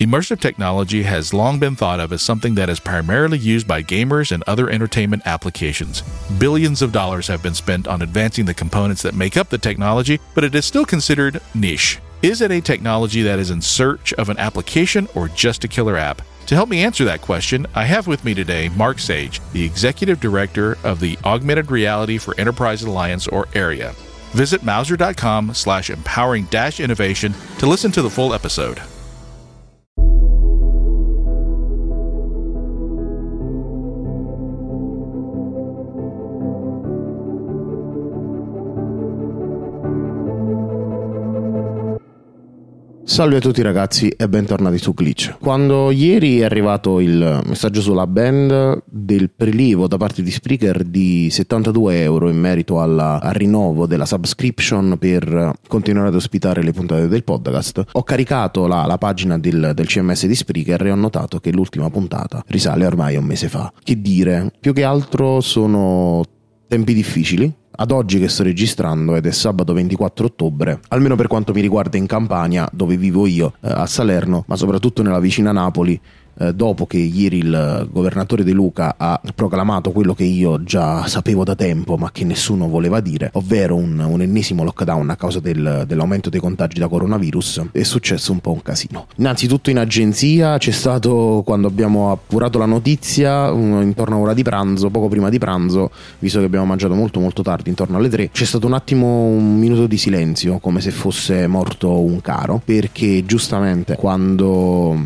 Immersive technology has long been thought of as something that is primarily used by gamers and other entertainment applications. Billions of dollars have been spent on advancing the components that make up the technology, but it is still considered niche. Is it a technology that is in search of an application or just a killer app? To help me answer that question, I have with me today Mark Sage, the Executive Director of the Augmented Reality for Enterprise Alliance or AREA. Visit Mauser.com slash empowering dash innovation to listen to the full episode. Salve a tutti ragazzi e bentornati su Glitch. Quando ieri è arrivato il messaggio sulla band del prelievo da parte di Spreaker di 72 euro in merito alla, al rinnovo della subscription per continuare ad ospitare le puntate del podcast, ho caricato la, la pagina del, del CMS di Spreaker e ho notato che l'ultima puntata risale ormai a un mese fa. Che dire, più che altro sono tempi difficili ad oggi che sto registrando ed è sabato 24 ottobre, almeno per quanto mi riguarda in Campania, dove vivo io, eh, a Salerno, ma soprattutto nella vicina Napoli, eh, dopo che ieri il governatore De Luca ha proclamato quello che io già sapevo da tempo ma che nessuno voleva dire, ovvero un, un ennesimo lockdown a causa del, dell'aumento dei contagi da coronavirus, è successo un po' un casino. Innanzitutto in agenzia c'è stato, quando abbiamo appurato la notizia, un, intorno a ora di pranzo, poco prima di pranzo, visto che abbiamo mangiato molto molto tardi, intorno alle 3, c'è stato un attimo un minuto di silenzio, come se fosse morto un caro, perché giustamente quando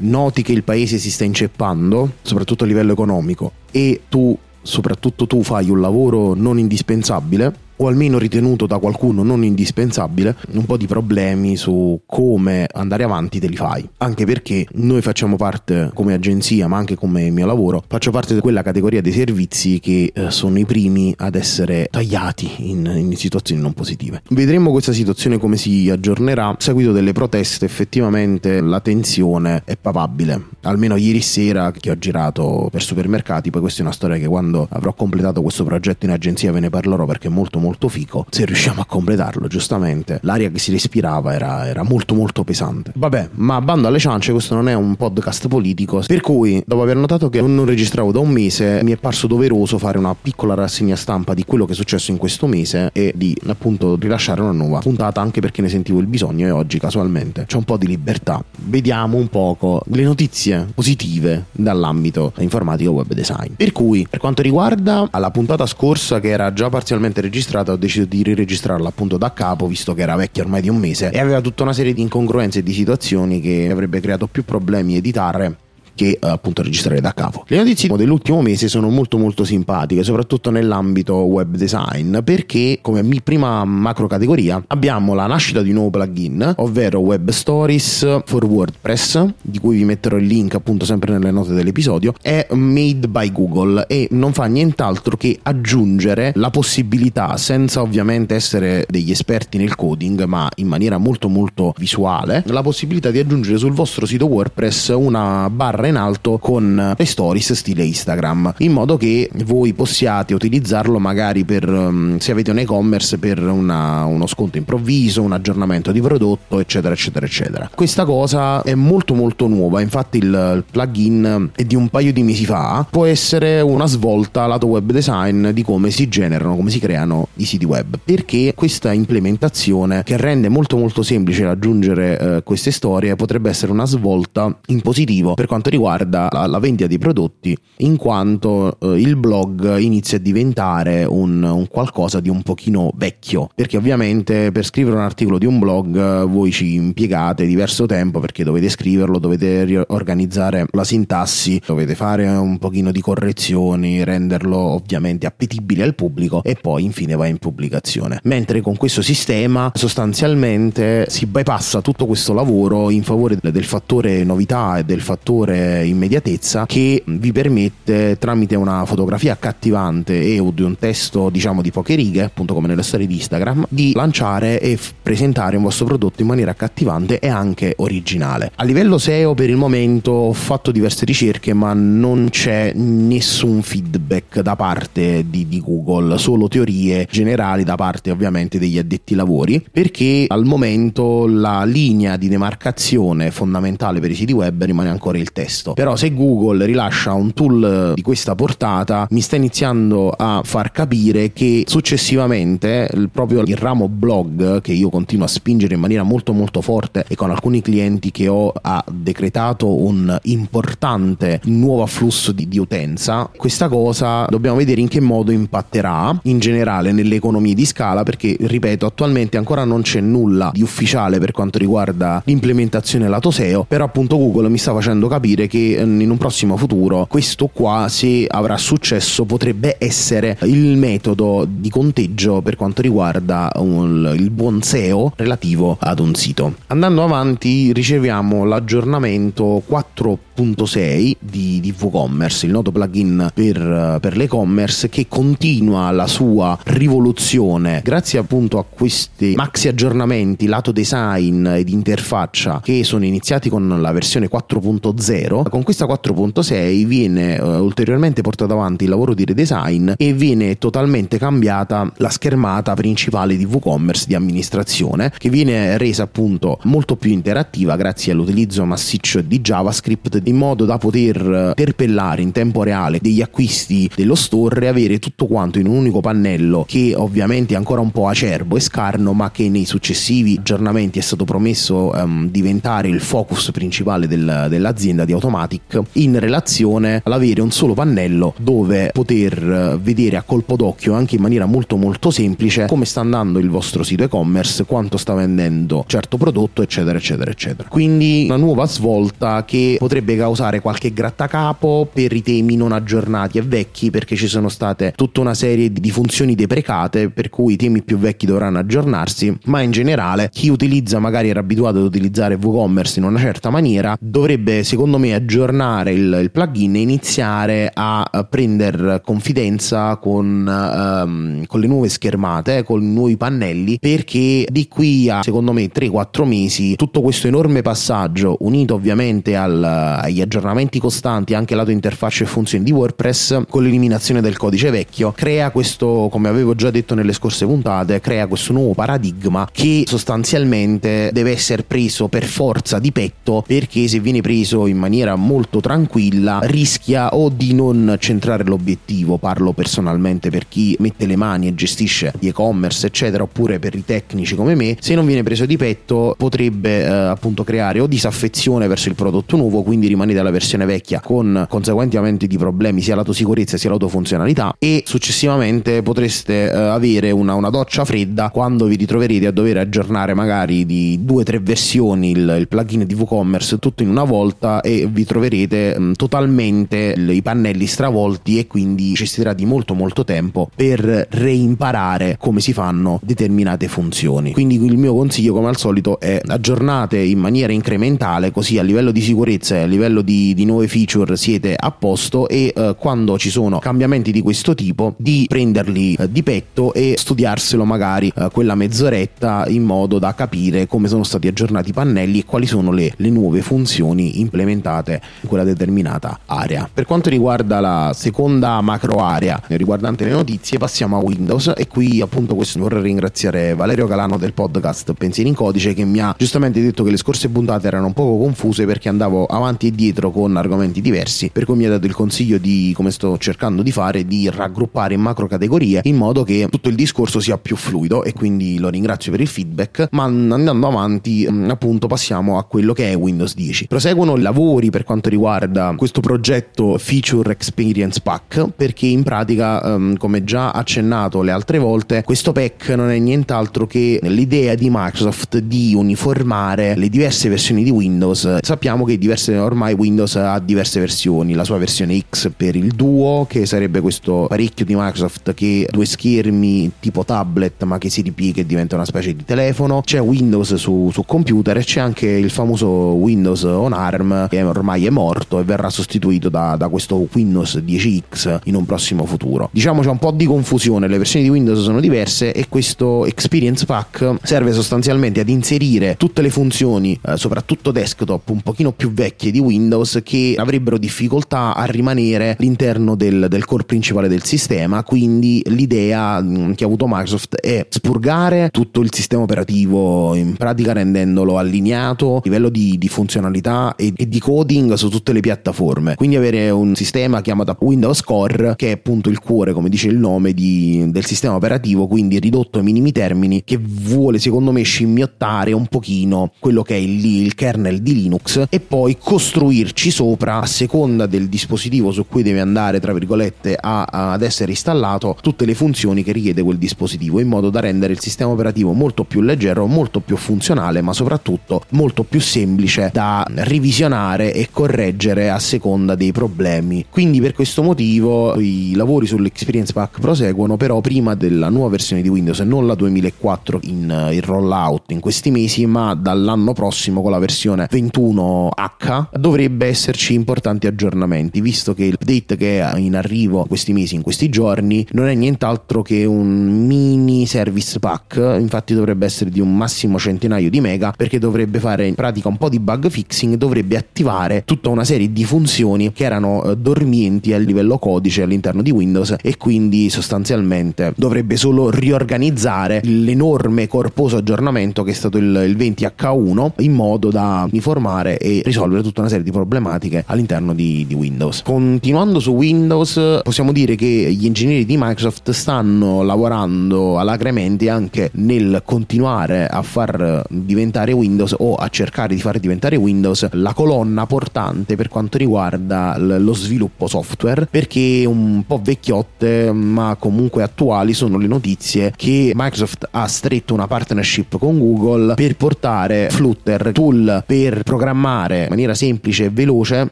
noti che il paese si sta inceppando, soprattutto a livello economico, e tu, soprattutto tu, fai un lavoro non indispensabile, o almeno ritenuto da qualcuno non indispensabile, un po' di problemi su come andare avanti te li fai. Anche perché noi facciamo parte come agenzia, ma anche come mio lavoro, faccio parte di quella categoria dei servizi che eh, sono i primi ad essere tagliati in, in, situazioni non positive. Vedremo questa situazione come si aggiornerà. A seguito delle proteste, effettivamente la tensione è papabile. Almeno ieri sera che ho girato per supermercati, poi questa è una storia che quando avrò completato questo progetto in agenzia ve ne parlerò perché è molto molto molto fico se riusciamo a completarlo giustamente l'aria che si respirava era, era molto molto pesante. Vabbè ma bando alle ciance questo non è un podcast politico per cui dopo aver notato che non registravo da un mese mi è parso doveroso fare una piccola rassegna stampa di quello che è successo in questo mese e di appunto rilasciare una nuova puntata anche perché ne sentivo il bisogno e oggi casualmente c'è un po' di libertà. Vediamo un poco le notizie positive dall'ambito informatico web design. Per cui per quanto riguarda la puntata scorsa che era già parzialmente registrata registrata ho deciso di riregistrarla appunto da capo visto che era vecchia ormai di un mese e aveva tutta una serie di incongruenze e di situazioni che avrebbe creato più problemi editare che eh, appunto registrare da capo. Le notizie dell'ultimo mese sono molto molto simpatiche, soprattutto nell'ambito web design, perché come prima macro categoria abbiamo la nascita di un nuovo plugin, ovvero Web Stories for WordPress, di cui vi metterò il link appunto sempre nelle note dell'episodio, è made by Google e non fa nient'altro che aggiungere la possibilità, senza ovviamente essere degli esperti nel coding, ma in maniera molto molto visuale, la possibilità di aggiungere sul vostro sito WordPress una barra in alto con le stories stile Instagram, in modo che voi possiate utilizzarlo magari per um, se avete un e-commerce per una, uno sconto improvviso, un aggiornamento di prodotto, eccetera, eccetera, eccetera. Questa cosa è molto molto nuova, infatti il, plugin è di un paio di mesi fa, può essere una svolta lato web design di come si generano, come si creano i siti web, perché questa implementazione che rende molto molto semplice raggiungere eh, queste storie potrebbe essere una svolta in positivo per quanto riguarda la, la vendita dei prodotti, in quanto eh, il blog inizia a diventare un, un, qualcosa di un pochino vecchio, perché ovviamente per scrivere un articolo di un blog eh, voi ci impiegate diverso tempo perché dovete scriverlo, dovete organizzare la sintassi, dovete fare un pochino di correzioni, renderlo ovviamente appetibile al pubblico e poi infine va in pubblicazione. Mentre con questo sistema sostanzialmente si bypassa tutto questo lavoro in favore del fattore novità e del fattore immediatezza che vi permette tramite una fotografia accattivante e di un testo diciamo di poche righe, appunto come nelle storie di Instagram, di lanciare e f- presentare un vostro prodotto in maniera accattivante e anche originale. A livello SEO per il momento ho fatto diverse ricerche ma non c'è nessun feedback da parte di, di Google, solo teorie generali da parte ovviamente degli addetti lavori perché al momento la linea di demarcazione fondamentale per i siti web rimane ancora il testo. Però se Google rilascia un tool di questa portata mi sta iniziando a far capire che successivamente il, proprio il ramo blog che io continuo a spingere in maniera molto molto forte e con alcuni clienti che ho ha decretato un importante nuovo afflusso di, di utenza, questa cosa dobbiamo vedere in che modo impatterà in generale nelle economie di scala perché ripeto attualmente ancora non c'è nulla di ufficiale per quanto riguarda l'implementazione lato SEO però appunto Google mi sta facendo capire che ehm, in un prossimo futuro questo qua se avrà successo potrebbe essere il metodo di conteggio per quanto riguarda un, il buon SEO relativo ad un sito andando avanti riceviamo l'aggiornamento 4 1.6 di, di WooCommerce, il noto plugin per, per l'e-commerce che continua la sua rivoluzione grazie appunto a questi maxi aggiornamenti lato design ed interfaccia che sono iniziati con la versione 4.0. Con questa 4.6 viene uh, ulteriormente portato avanti il lavoro di redesign e viene totalmente cambiata la schermata principale di WooCommerce di amministrazione che viene resa appunto molto più interattiva grazie all'utilizzo massiccio di JavaScript in modo da poter interpellare in tempo reale degli acquisti dello store e avere tutto quanto in un unico pannello che ovviamente è ancora un po' acerbo e scarno ma che nei successivi aggiornamenti è stato promesso um, diventare il focus principale del, dell'azienda di Automatic in relazione all'avere un solo pannello dove poter vedere a colpo d'occhio anche in maniera molto molto semplice come sta andando il vostro sito e-commerce, quanto sta vendendo certo prodotto eccetera eccetera eccetera. Quindi una nuova svolta che potrebbe causare qualche grattacapo per i temi non aggiornati e vecchi perché ci sono state tutta una serie di funzioni deprecate per cui i temi più vecchi dovranno aggiornarsi ma in generale chi utilizza magari era abituato ad utilizzare WooCommerce in una certa maniera dovrebbe secondo me aggiornare il, il plugin e iniziare a prendere confidenza con, um, con le nuove schermate con i nuovi pannelli perché di qui a secondo me 3-4 mesi tutto questo enorme passaggio unito ovviamente al, agli aggiornamenti costanti anche lato interfacce e funzioni di WordPress con l'eliminazione del codice vecchio crea questo come avevo già detto nelle scorse puntate crea questo nuovo paradigma che sostanzialmente deve essere preso per forza di petto perché se viene preso in maniera molto tranquilla rischia o di non centrare l'obiettivo. Parlo personalmente per chi mette le mani e gestisce gli e-commerce eccetera oppure per i tecnici come me. Se non viene preso di petto potrebbe eh, appunto creare o disaffezione verso il prodotto nuovo quindi rimanete alla versione vecchia con conseguenti aumenti di problemi sia lato sicurezza sia lato funzionalità e successivamente potreste eh, avere una, una, doccia fredda quando vi ritroverete a dover aggiornare magari di due o tre versioni il, il, plugin di WooCommerce tutto in una volta e vi troverete mh, totalmente il, i pannelli stravolti e quindi necessiterà di molto molto tempo per reimparare come si fanno determinate funzioni. Quindi il mio consiglio come al solito è aggiornate in maniera incrementale così a livello di sicurezza e a livello di, di nuove feature siete a posto e eh, quando ci sono cambiamenti di questo tipo di prenderli eh, di petto e studiarselo magari eh, quella mezz'oretta in modo da capire come sono stati aggiornati i pannelli e quali sono le, le nuove funzioni implementate in quella determinata area. Per quanto riguarda la seconda macro area riguardante le notizie passiamo a Windows e qui appunto questo vorrei ringraziare Valerio Calano del podcast Pensieri in Codice che mi ha giustamente detto che le scorse puntate erano un poco confuse perché andavo avanti e dietro con argomenti diversi, per cui mi ha dato il consiglio di, come sto cercando di fare, di raggruppare in macro categorie in modo che tutto il discorso sia più fluido e quindi lo ringrazio per il feedback, ma andando avanti mm, appunto passiamo a quello che è Windows 10. Proseguono i lavori lavori per quanto riguarda questo progetto Feature Experience Pack perché in pratica um, come già accennato le altre volte questo pack non è nient'altro che l'idea di Microsoft di uniformare le diverse versioni di Windows. Sappiamo che diverse, ormai Windows ha diverse versioni la sua versione X per il Duo che sarebbe questo parecchio di Microsoft che due schermi tipo tablet ma che si ripiega e diventa una specie di telefono. C'è Windows su, su computer e c'è anche il famoso Windows on ARM che ormai è morto e verrà sostituito da, da questo Windows 10X in un prossimo futuro. Diciamo c'è un po' di confusione le versioni di Windows sono diverse e questo Experience Pack serve sostanzialmente ad inserire tutte le funzioni eh, soprattutto desktop un pochino più vecchie di Windows che avrebbero difficoltà a rimanere all'interno del, del core principale del sistema. Quindi l'idea mm, che ha avuto Microsoft è spurgare tutto il sistema operativo in pratica rendendolo allineato a livello di, di funzionalità e, e, di coding su tutte le piattaforme. Quindi avere un sistema chiamato Windows Core che è appunto il cuore come dice il nome di, del sistema operativo quindi ridotto ai minimi termini che vuole secondo me scimmiottare un pochino quello che è il, il kernel di Linux e poi costruirci sopra a seconda del dispositivo su cui deve andare tra virgolette a, a, ad essere installato tutte le funzioni che richiede quel dispositivo in modo da rendere il sistema operativo molto più leggero molto più funzionale ma soprattutto molto più semplice da revisionare e correggere a seconda dei problemi. Quindi per questo motivo i lavori sull'Experience Pack proseguono però prima della nuova versione di Windows non la 2004 in, in rollout in questi mesi ma dall'anno prossimo con la versione 21H dovrebbe esserci importanti aggiornamenti. Visto che l'update che è in arrivo questi mesi in questi giorni non è nient'altro che un mini service pack. Infatti dovrebbe essere di un massimo centinaio di mega perché dovrebbe fare in pratica un po' di bug fixing dovrebbe attivare tutta una serie di funzioni che erano eh, dormienti a livello codice all'interno di Windows e quindi sostanzialmente dovrebbe solo riorganizzare l'enorme corposo aggiornamento che è stato il, il 20H1 in modo da uniformare e risolvere tutta una serie di problematiche all'interno di, di Windows. Continuando su Windows possiamo dire che gli ingegneri di Microsoft stanno lavorando alacremente anche nel continuare a far diventare Windows o a cercare di far diventare Windows la colonna portante per quanto riguarda lo sviluppo software perché un po' vecchiotte ma comunque attuali sono le notizie che Microsoft ha stretto una partnership con Google per portare Flutter tool per programmare in maniera semplice e veloce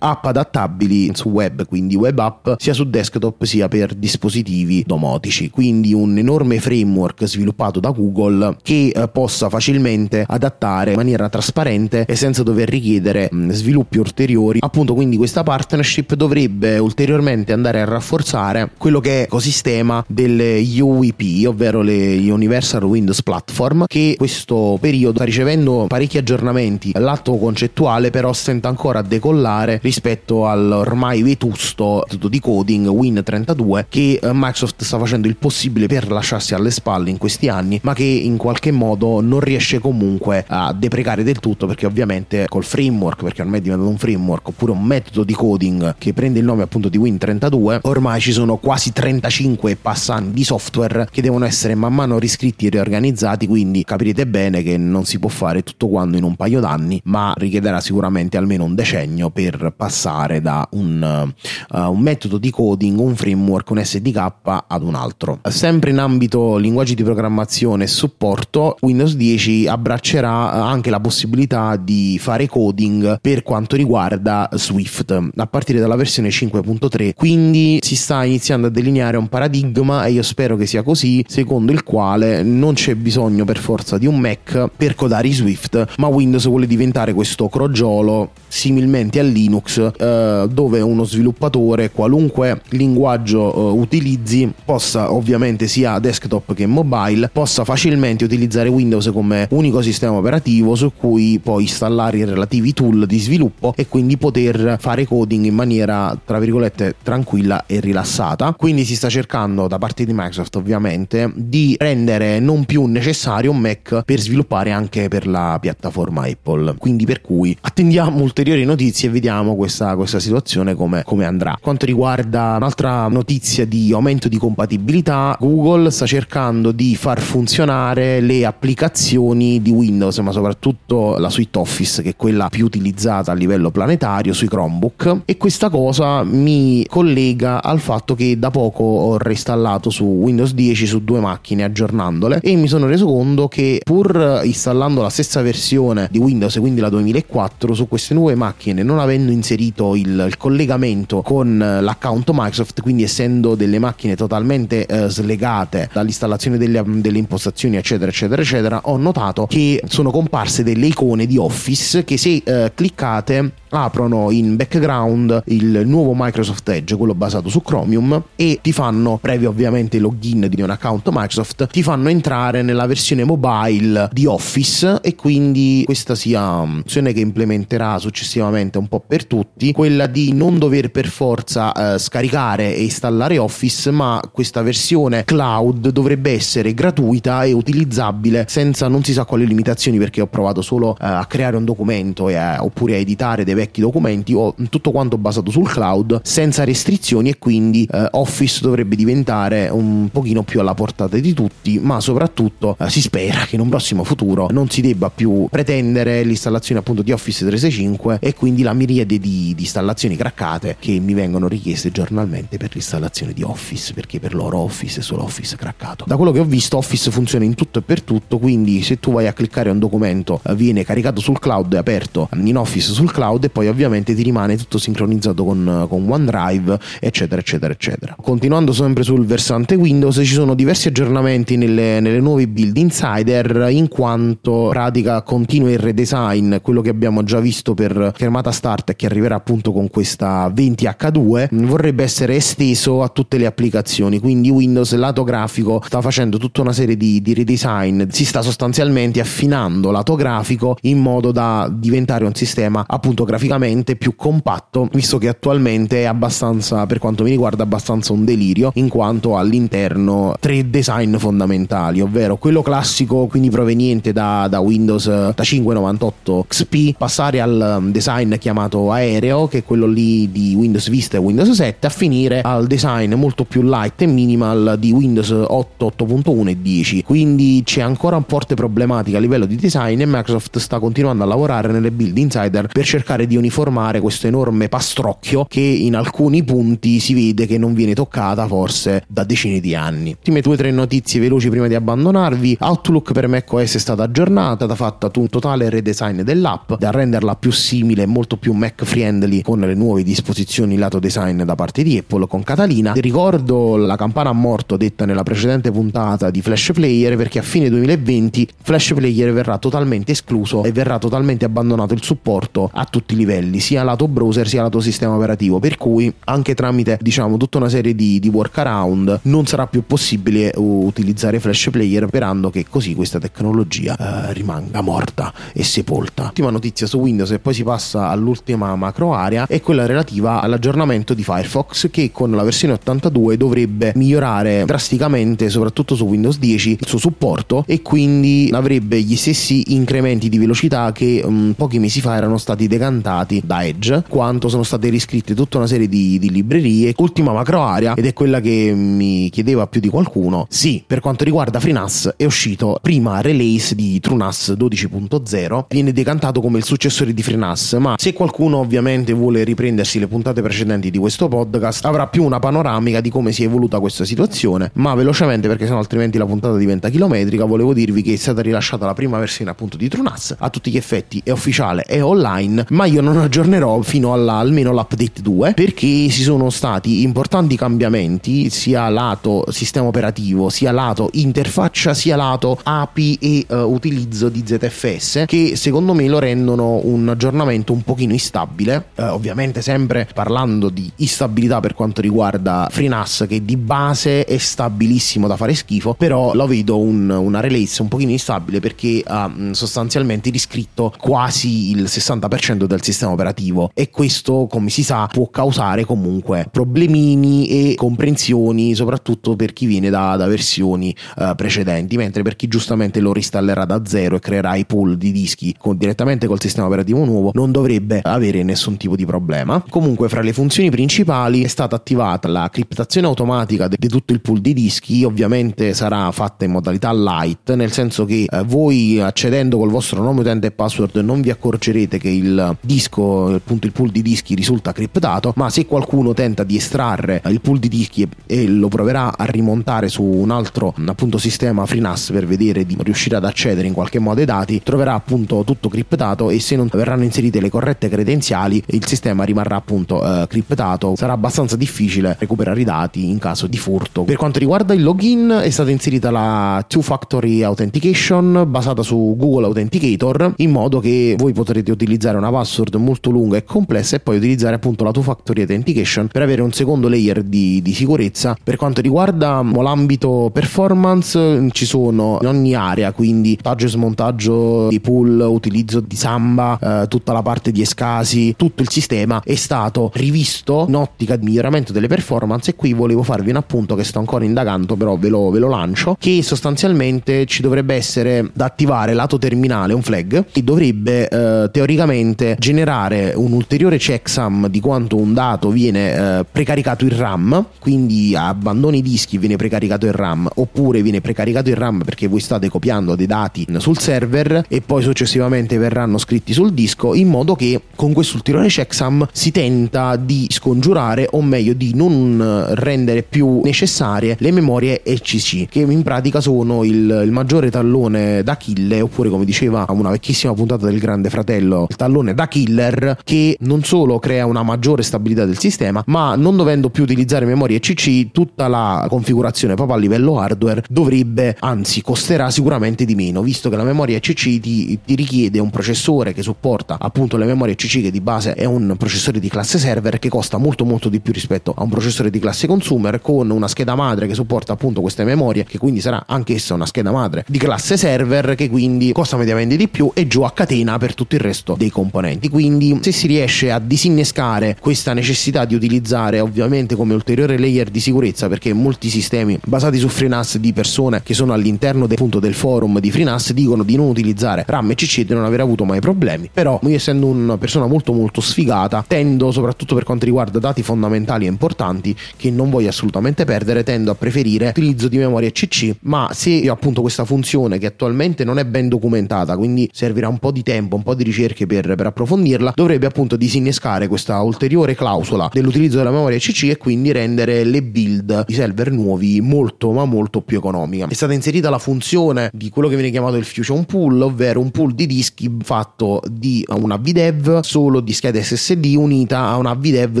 app adattabili su web quindi web app sia su desktop sia per dispositivi domotici. Quindi un enorme framework sviluppato da Google che eh, possa facilmente adattare in maniera trasparente e senza dover richiedere mh, sviluppi ulteriori. Appunto, quindi questa partnership dovrebbe ulteriormente andare a rafforzare quello che è l'ecosistema delle UWP, ovvero le Universal Windows Platform, che questo periodo sta ricevendo parecchi aggiornamenti. L'atto concettuale però stenta ancora a decollare rispetto all'ormai vetusto di coding Win32 che eh, Microsoft sta facendo il possibile per lasciarsi alle spalle in questi anni, ma che in qualche modo non riesce comunque a deprecare del tutto perché ovviamente col framework, perché ormai è diventato un framework oppure un metodo di coding che prende il nome appunto di Win32, ormai ci sono quasi 35 passanti di software che devono essere man mano riscritti e riorganizzati, quindi capirete bene che non si può fare tutto quanto in un paio d'anni, ma richiederà sicuramente almeno un decennio per passare da un, uh, un metodo di coding, un framework, un SDK ad un altro. Sempre in ambito linguaggi di programmazione e supporto, Windows 10 abbraccerà anche la possibilità di fare coding per quanto riguarda Swift. A partire dalla versione 5.3 quindi si sta iniziando a delineare un paradigma e io spero che sia così secondo il quale non c'è bisogno per forza di un Mac per codare i Swift ma Windows vuole diventare questo crogiolo similmente a Linux eh, dove uno sviluppatore qualunque linguaggio eh, utilizzi possa ovviamente sia desktop che mobile possa facilmente utilizzare Windows come unico sistema operativo su cui poi installare i relativi tool di sviluppo e quindi poter fare coding in maniera tra virgolette tranquilla e rilassata. Quindi si sta cercando da parte di Microsoft ovviamente di rendere non più necessario un Mac per sviluppare anche per la piattaforma Apple. Quindi per cui attendiamo ulteriori notizie e vediamo questa, questa situazione come, come andrà. Quanto riguarda un'altra notizia di aumento di compatibilità Google sta cercando di far funzionare le applicazioni di Windows ma soprattutto la suite Office che è quella più utilizzata a livello livello planetario sui Chromebook. E questa cosa mi collega al fatto che da poco ho reinstallato su Windows 10 su due macchine aggiornandole. E mi sono reso conto che pur installando la stessa versione di Windows, quindi la 2004, su queste nuove macchine non avendo inserito il, il collegamento con l'account Microsoft, quindi essendo delle macchine totalmente eh, slegate dall'installazione delle, delle impostazioni eccetera eccetera eccetera, ho notato che sono comparse delle icone di Office che se eh, cliccate aprono in background il nuovo Microsoft Edge, quello basato su Chromium, e ti fanno, previo ovviamente login di un account Microsoft, ti fanno entrare nella versione mobile di Office e quindi questa sia un'opzione che implementerà successivamente un po' per tutti, quella di non dover per forza eh, scaricare e installare Office, ma questa versione cloud dovrebbe essere gratuita e utilizzabile senza non si sa quali limitazioni perché ho provato solo eh, a creare un documento e a, oppure a editare dei vecchi documenti o tutto quanto basato sul cloud senza restrizioni e quindi eh, Office dovrebbe diventare un pochino più alla portata di tutti ma soprattutto eh, si spera che in un prossimo futuro non si debba più pretendere l'installazione appunto di Office 365 e quindi la miriade di, di installazioni craccate che mi vengono richieste giornalmente per l'installazione di Office perché per loro Office è solo Office craccato. Da quello che ho visto Office funziona in tutto e per tutto quindi se tu vai a cliccare un documento eh, viene caricato sul cloud e aperto in Office sul cloud poi ovviamente ti rimane tutto sincronizzato con, con OneDrive, eccetera, eccetera, eccetera. Continuando sempre sul versante Windows, ci sono diversi aggiornamenti nelle, nelle nuove build Insider, in quanto pratica continua il redesign, quello che abbiamo già visto per schermata start e che arriverà appunto con questa 20H2, vorrebbe essere esteso a tutte le applicazioni, quindi Windows lato grafico sta facendo tutta una serie di, di redesign, si sta sostanzialmente affinando lato grafico in modo da diventare un sistema appunto grafico graficamente più compatto, visto che attualmente è abbastanza, per quanto mi riguarda, abbastanza un delirio, in quanto all'interno tre design fondamentali, ovvero quello classico, quindi proveniente da, da Windows da 598 XP, passare al um, design chiamato aereo, che è quello lì di Windows Vista e Windows 7, a finire al design molto più light e minimal di Windows 8, 8.1 e 10. Quindi c'è ancora un forte problematica a livello di design e Microsoft sta continuando a lavorare nelle build insider per cercare di uniformare questo enorme pastrocchio che in alcuni punti si vede che non viene toccata forse da decine di anni. Ultime due o tre notizie veloci prima di abbandonarvi. Outlook per macOS è stata aggiornata, da fatta un totale redesign dell'app da renderla più simile e molto più Mac friendly con le nuove disposizioni lato design da parte di Apple con Catalina. Ricordo la campana a morto detta nella precedente puntata di Flash Player perché a fine 2020 Flash Player verrà totalmente escluso e verrà totalmente abbandonato il supporto a tutti i livelli, sia lato browser sia lato sistema operativo, per cui anche tramite diciamo tutta una serie di, di workaround non sarà più possibile utilizzare Flash Player sperando che così questa tecnologia eh, rimanga morta e sepolta. L'ultima notizia su Windows e poi si passa all'ultima macro area è quella relativa all'aggiornamento di Firefox che con la versione 82 dovrebbe migliorare drasticamente soprattutto su Windows 10 il suo supporto e quindi avrebbe gli stessi incrementi di velocità che um, pochi mesi fa erano stati decantati da Edge, quanto sono state riscritte tutta una serie di, di librerie. Ultima macro area, ed è quella che mi chiedeva più di qualcuno. Sì, per quanto riguarda FreeNAS è uscito prima release di TrueNAS 12.0, viene decantato come il successore di FreeNAS, ma se qualcuno ovviamente vuole riprendersi le puntate precedenti di questo podcast, avrà più una panoramica di come si è evoluta questa situazione, ma velocemente perché sennò altrimenti la puntata diventa chilometrica, volevo dirvi che è stata rilasciata la prima versione appunto di TrueNAS, a tutti gli effetti è ufficiale, è online, ma io non aggiornerò fino alla almeno l'update 2 perché ci sono stati importanti cambiamenti sia lato sistema operativo sia lato interfaccia sia lato API e uh, utilizzo di ZFS che secondo me lo rendono un aggiornamento un pochino instabile. Uh, ovviamente sempre parlando di instabilità per quanto riguarda FreeNAS che di base è stabilissimo da fare schifo però lo vedo un, una release un pochino instabile perché ha sostanzialmente riscritto quasi il 60% del sistema operativo e questo come si sa può causare comunque problemini e comprensioni soprattutto per chi viene da, da versioni uh, precedenti mentre per chi giustamente lo reinstallerà da zero e creerà i pool di dischi con, direttamente col sistema operativo nuovo non dovrebbe avere nessun tipo di problema. Comunque fra le funzioni principali è stata attivata la criptazione automatica di tutto il pool di dischi ovviamente sarà fatta in modalità light nel senso che uh, voi accedendo col vostro nome utente e password non vi accorgerete che il disco, appunto il pool di dischi risulta criptato, ma se qualcuno tenta di estrarre il pool di dischi e lo proverà a rimontare su un altro appunto sistema FreeNAS per vedere di riuscire ad accedere in qualche modo ai dati, troverà appunto tutto criptato e se non verranno inserite le corrette credenziali il sistema rimarrà appunto eh, criptato. Sarà abbastanza difficile recuperare i dati in caso di furto. Per quanto riguarda il login è stata inserita la Two Factory Authentication basata su Google Authenticator in modo che voi potrete utilizzare una password molto lunga e complessa e poi utilizzare appunto la Two Factory Authentication per avere un secondo layer di, di sicurezza. Per quanto riguarda l'ambito performance ci sono in ogni area quindi montaggio e smontaggio di pool, utilizzo di Samba, eh, tutta la parte di escasi, tutto il sistema è stato rivisto in ottica di miglioramento delle performance e qui volevo farvi un appunto che sto ancora indagando però ve lo, ve lo lancio che sostanzialmente ci dovrebbe essere da attivare lato terminale un flag che dovrebbe eh, teoricamente generare un ulteriore checksum di quanto un dato viene eh, precaricato in RAM quindi abbandoni i dischi viene precaricato in RAM oppure viene precaricato in RAM perché voi state copiando dei dati sul server e poi successivamente verranno scritti sul disco in modo che con questo ulteriore checksum si tenta di scongiurare o meglio di non rendere più necessarie le memorie ECC che in pratica sono il, il maggiore tallone da killer oppure come diceva una vecchissima puntata del grande fratello il tallone da killer che non solo crea una maggiore stabilità del sistema ma non dovendo più utilizzare memorie ECC tutta la configurazione proprio a livello hardware dovrebbe anzi costerà sicuramente di meno visto che la memoria ECC ti, ti richiede un processore che supporta appunto le memorie ECC che di base è un processore di classe server che costa molto molto di più rispetto a un processore di classe consumer con una scheda madre che supporta appunto queste memorie che quindi sarà anch'essa una scheda madre di classe server che quindi costa mediamente di più e giù a catena per tutto il resto dei componenti quindi se si riesce a disinnescare questa necessità di utilizzare ovviamente come ulteriore layer di sicurezza perché molti sistemi basati su FreeNAS di persone che sono all'interno del, appunto, del forum di FreeNAS dicono di non utilizzare RAM e CC e di non aver avuto mai problemi. Però io essendo una persona molto molto sfigata tendo soprattutto per quanto riguarda dati fondamentali e importanti che non voglio assolutamente perdere tendo a preferire l'utilizzo di memoria CC ma se io appunto questa funzione che attualmente non è ben documentata quindi servirà un po' di tempo un po' di ricerche per, per approfondirla dovrebbe appunto disinnescare questa ulteriore clausola dell'utilizzo della memoria CC e quindi rendere le build di server nuovi molto ma molto più economica è stata inserita la funzione di quello che viene chiamato il fusion pool ovvero un pool di dischi fatto di una VDEV solo di scheda SSD unita a una VDEV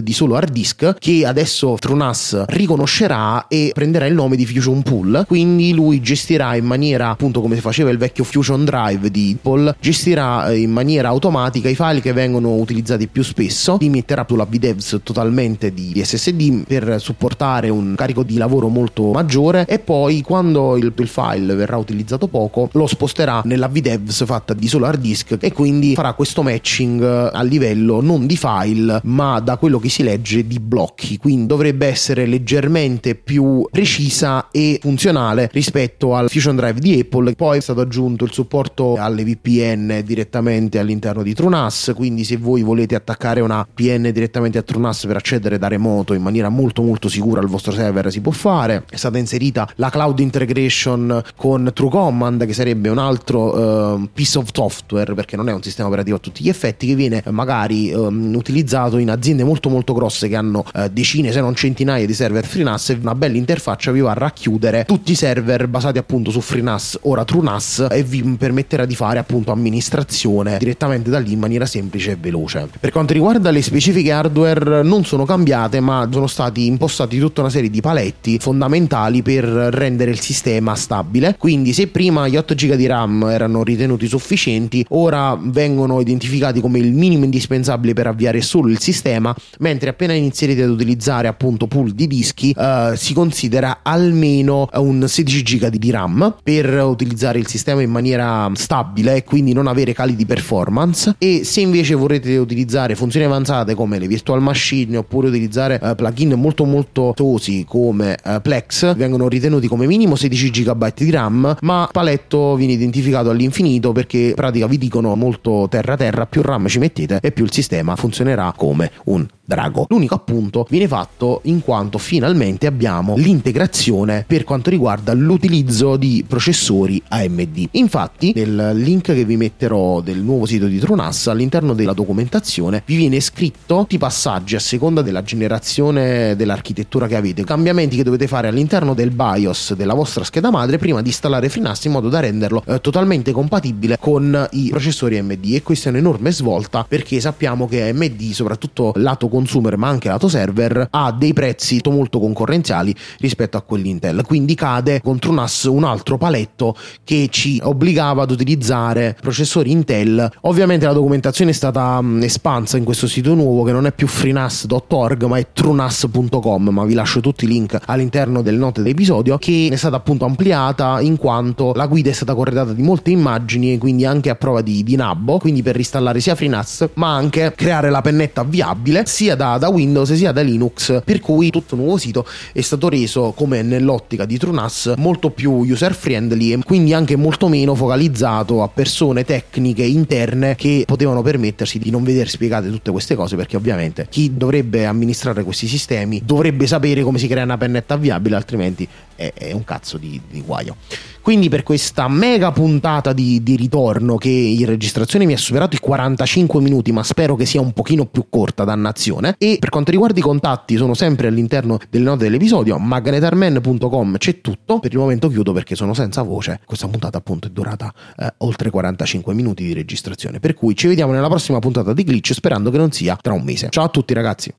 di solo hard disk che adesso TrueNAS riconoscerà e prenderà il nome di Fusion Pool. Quindi lui gestirà in maniera appunto come faceva il vecchio Fusion Drive di Apple gestirà in maniera automatica i file che vengono utilizzati più spesso. Li metterà sulla VDEVs totalmente di SSD per supportare un carico di lavoro molto maggiore e poi quando il, il file verrà utilizzato poco lo sposterà nella VDEVs fatta di solo hard disk e quindi farà questo matching a livello non di file ma da quello che si legge di blocchi. Quindi dovrebbe essere leggermente più precisa e funzionale rispetto al Fusion Drive di Apple. Poi è stato aggiunto il supporto alle VPN direttamente all'interno di TrueNAS quindi se voi volete attaccare una VPN direttamente a TrueNAS per accedere da remoto in maniera molto molto sicura al vostro server si può fare. È stata inserita la cloud integration con TrueCommand che sarebbe un altro uh, piece of software perché non è un sistema operativo a tutti gli effetti che viene magari um, utilizzato in aziende molto molto grosse che hanno uh, decine se non centinaia di server FreeNAS e una bella interfaccia vi va a racchiudere tutti i server basati appunto su FreeNAS ora TrueNAS e vi permetterà di fare appunto amministrazione direttamente da lì in maniera semplice e veloce. Per quanto riguarda le specifiche hardware non sono cambiate ma sono stati impostati tutta una serie di paletti fondamentali per rendere il sistema stabile. Quindi se prima gli 8 GB di RAM erano ritenuti sufficienti ora vengono identificati come il minimo indispensabile per avviare solo il sistema mentre appena inizierete ad utilizzare appunto pool di dischi eh, si considera almeno un 16 GB di RAM per utilizzare il sistema in maniera stabile e quindi non avere cali di performance. E se invece vorrete utilizzare funzioni avanzate come le virtual machine oppure utilizzare eh, plugin molto molto tosi come eh, Plex vengono ritenuti come minimo 16 GB di RAM ma paletto viene identificato all'infinito perché in pratica vi dicono molto terra terra più RAM ci mettete e più il sistema funzionerà come un Drago. L'unico appunto viene fatto in quanto finalmente abbiamo l'integrazione per quanto riguarda l'utilizzo di processori AMD. Infatti, nel link che vi metterò del nuovo sito di Trunas, all'interno della documentazione vi viene scritto tutti i passaggi a seconda della generazione dell'architettura che avete, cambiamenti che dovete fare all'interno del BIOS della vostra scheda madre prima di installare FreeNAS in modo da renderlo eh, totalmente compatibile con i processori AMD e questa è un'enorme svolta perché sappiamo che AMD, soprattutto lato consumer ma anche lato server, ha dei prezzi molto concorrenziali rispetto a quelli Intel, quindi cade contro un un altro paletto che ci obbligava ad utilizzare processori Intel. Ovviamente la documentazione è stata espansa in questo sito nuovo che non è più freenas.org ma è trunas.com, ma vi lascio tutti i link all'interno del note dell'episodio che è stata appunto ampliata in quanto la guida è stata corredata di molte immagini e quindi anche a prova di, di nabbo, quindi per installare sia FreeNAS ma anche creare la pennetta avviabile sia da, da Windows sia da Linux, per cui tutto nuovo sito è stato reso come nell'ottica di TrueNAS molto più user friendly e quindi anche molto meno focalizzato a persone tecniche interne che potevano permettersi di non vedere spiegate tutte queste cose perché ovviamente chi dovrebbe amministrare questi sistemi dovrebbe sapere come si crea una pennetta avviabile altrimenti è, è un cazzo di, di guaio quindi per questa mega puntata di, di, ritorno che in registrazione mi ha superato i 45 minuti, ma spero che sia un pochino più corta, dannazione. E per quanto riguarda i contatti, sono sempre all'interno delle note dell'episodio. Magnetarman.com c'è tutto. Per il momento chiudo perché sono senza voce. Questa puntata appunto è durata eh, oltre 45 minuti di registrazione. Per cui ci vediamo nella prossima puntata di Glitch, sperando che non sia tra un mese. Ciao a tutti ragazzi.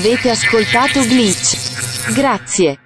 Avete ascoltato Glitch. Grazie.